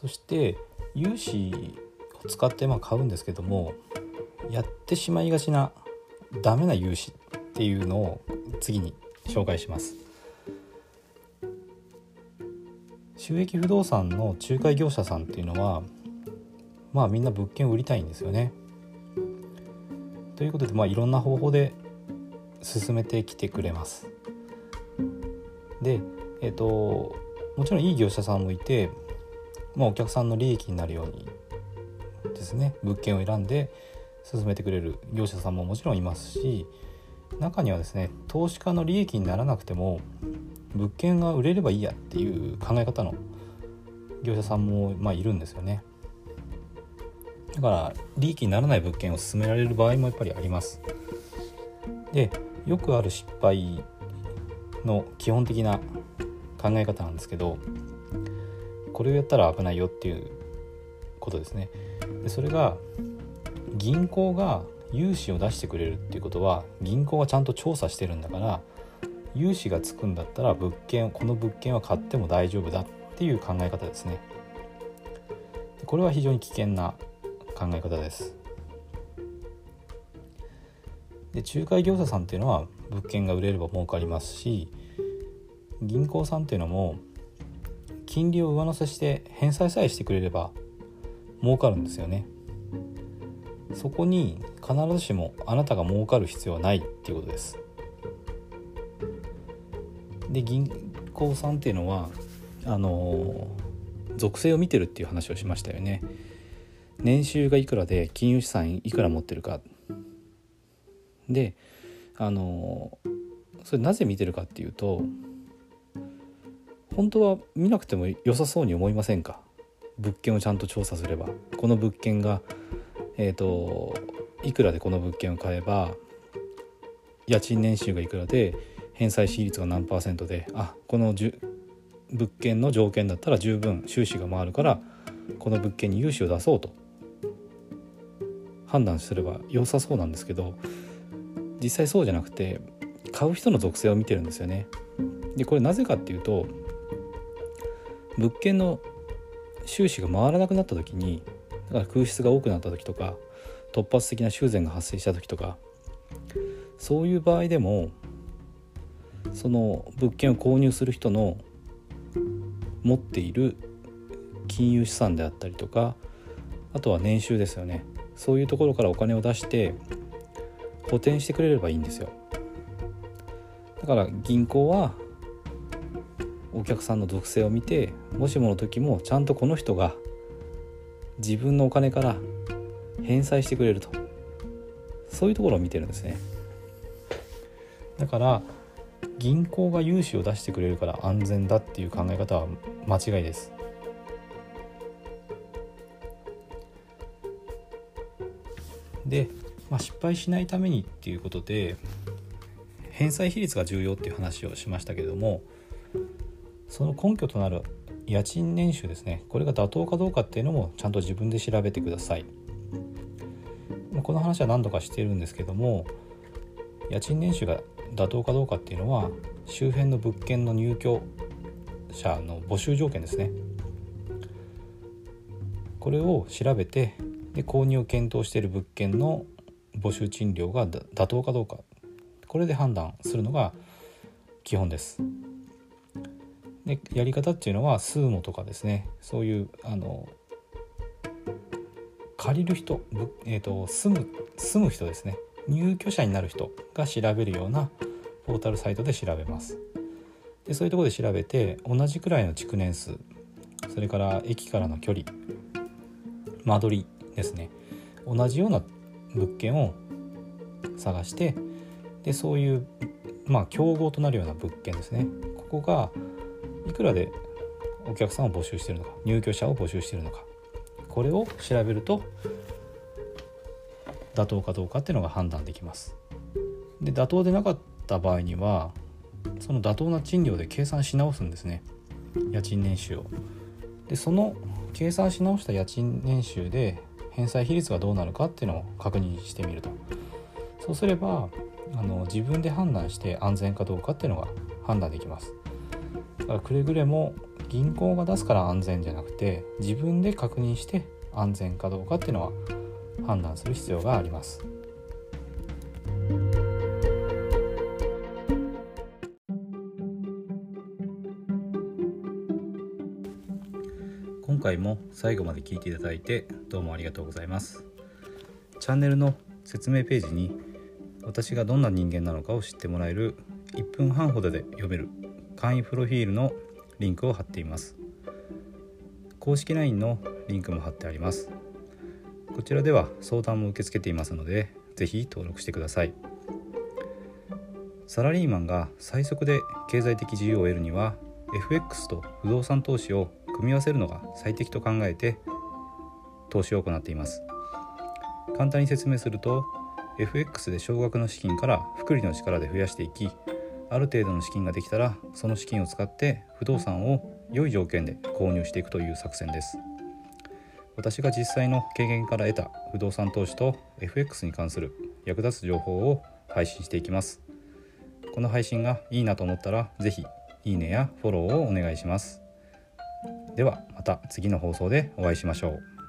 そして融資を使ってまあ買うんですけどもやってしまいがちなダメな融資っていうのを次に紹介します。収益不動産の仲介業者さんっていうのはまあみんな物件を売りたいんですよね。ということでまあいろんな方法で進めてきてくれます。でえっ、ともちろんいい業者さんもいて、まあ、お客さんの利益になるようにですね物件を選んで進めてくれる業者さんももちろんいますし中にはですね投資家の利益にならなくても物件が売れればいいやっていう考え方の業者さんもまあいるんですよね。だから利益にならない物件を勧められる場合もやっぱりあります。でよくある失敗の基本的な考え方なんですけどこれをやったら危ないよっていうことですね。でそれが銀行が融資を出してくれるっていうことは銀行がちゃんと調査してるんだから融資がつくんだったら物件この物件は買っても大丈夫だっていう考え方ですね。これは非常に危険な考え方です。で仲介業者さんっていうのは物件が売れれば儲かりますし銀行さんっていうのも金利を上乗せして返済さえしてくれれば儲かるんですよね。そこに必ずしもあなたが儲かる必要はないっていうことです。で銀行さんっていうのはあの属性を見てるっていう話をしましたよね。年収がいくらで金融資産いくら持ってるか。であのそれなぜ見てるかっていうと本当は見なくても良さそうに思いませんか？物件をちゃんと調査すれば。この物件がえっ、ー、といくらでこの物件を買えば家賃年収がいくらで返済比率が何パーセントであこの物件の条件だったら十分収支が回るからこの物件に融資を出そうと。判断すれば良さそうなんですけど実際そうじゃなくて買う人の属性を見てるんですよね。でこれなぜかっていうと物件の収支が回らなくなった時にだから空室が多くなった時とか突発的な修繕が発生した時とかそういう場合でもその物件を購入する人の持っている金融資産であったりとかあとは年収ですよね。そういうところからお金を出して補填してくれればいいんですよ。だから銀行はお客さんの属性を見てもしもの時もちゃんとこの人が自分のお金から返済してくれると。そういうところを見てるんですね。だから銀行が融資を出してくれるから安全だっていう考え方は間違いです。で、まあ、失敗しないためにっていうことで返済比率が重要っていう話をしましたけれどもその根拠となる家賃年収ですね。これが妥当かどうかっていうのもちゃんと自分で調べてください。この話は何度かしているんですけども家賃年収が妥当かどうかっていうのは周辺の物件の入居者の募集条件ですね。これを調べてで購入を検討している物件の募集賃料が妥当かどうか。これで判断するのが基本です。でやり方っていうのはスーモとかですね。そういうあの借りる人、えーと、住む住む人ですね。入居者になる人が調べるようなポータルサイトで調べます。でそういうとこで調べて同じくらいの築年数それから駅からの距離間取りですね。同じような物件を探してでそういうまあ競合となるような物件ですね。ここがいくらでお客さんを募集しているのか入居者を募集しているのかこれを調べると妥当かどうかっていうのが判断できます。で妥当でなかった場合にはその妥当な賃料で計算し直すんですね。家賃年収を。でその計算し直した家賃年収で返済比率がどうなるかっていうのを確認してみると。そうすればあの自分で判断して安全かどうかっていうのが判断できます。からくれぐれも銀行が出すから安全じゃなくて自分で確認して安全かどうかっていうのは判断する必要があります。今回も最後まで聞いていただいてどうもありがとうございますチャンネルの説明ページに私がどんな人間なのかを知ってもらえる1分半ほどで読める簡易プロフィールのリンクを貼っています。公式 LINE のリンクも貼ってあります。こちらでは相談も受け付けていますので是非登録してください。サラリーマンが最速で経済的自由を得るには FX と不動産投資を組み合わせるのが最適と考えて投資を行っています。簡単に説明すると FX で少額の資金から複利の力で増やしていきある程度の資金ができたらその資金を使って不動産を良い条件で購入していくという作戦です。私が実際の経験から得た不動産投資と FX に関する役立つ情報を配信していきます。この配信がいいなと思ったら是非いいねやフォローをお願いします。ではまた次の放送でお会いしましょう。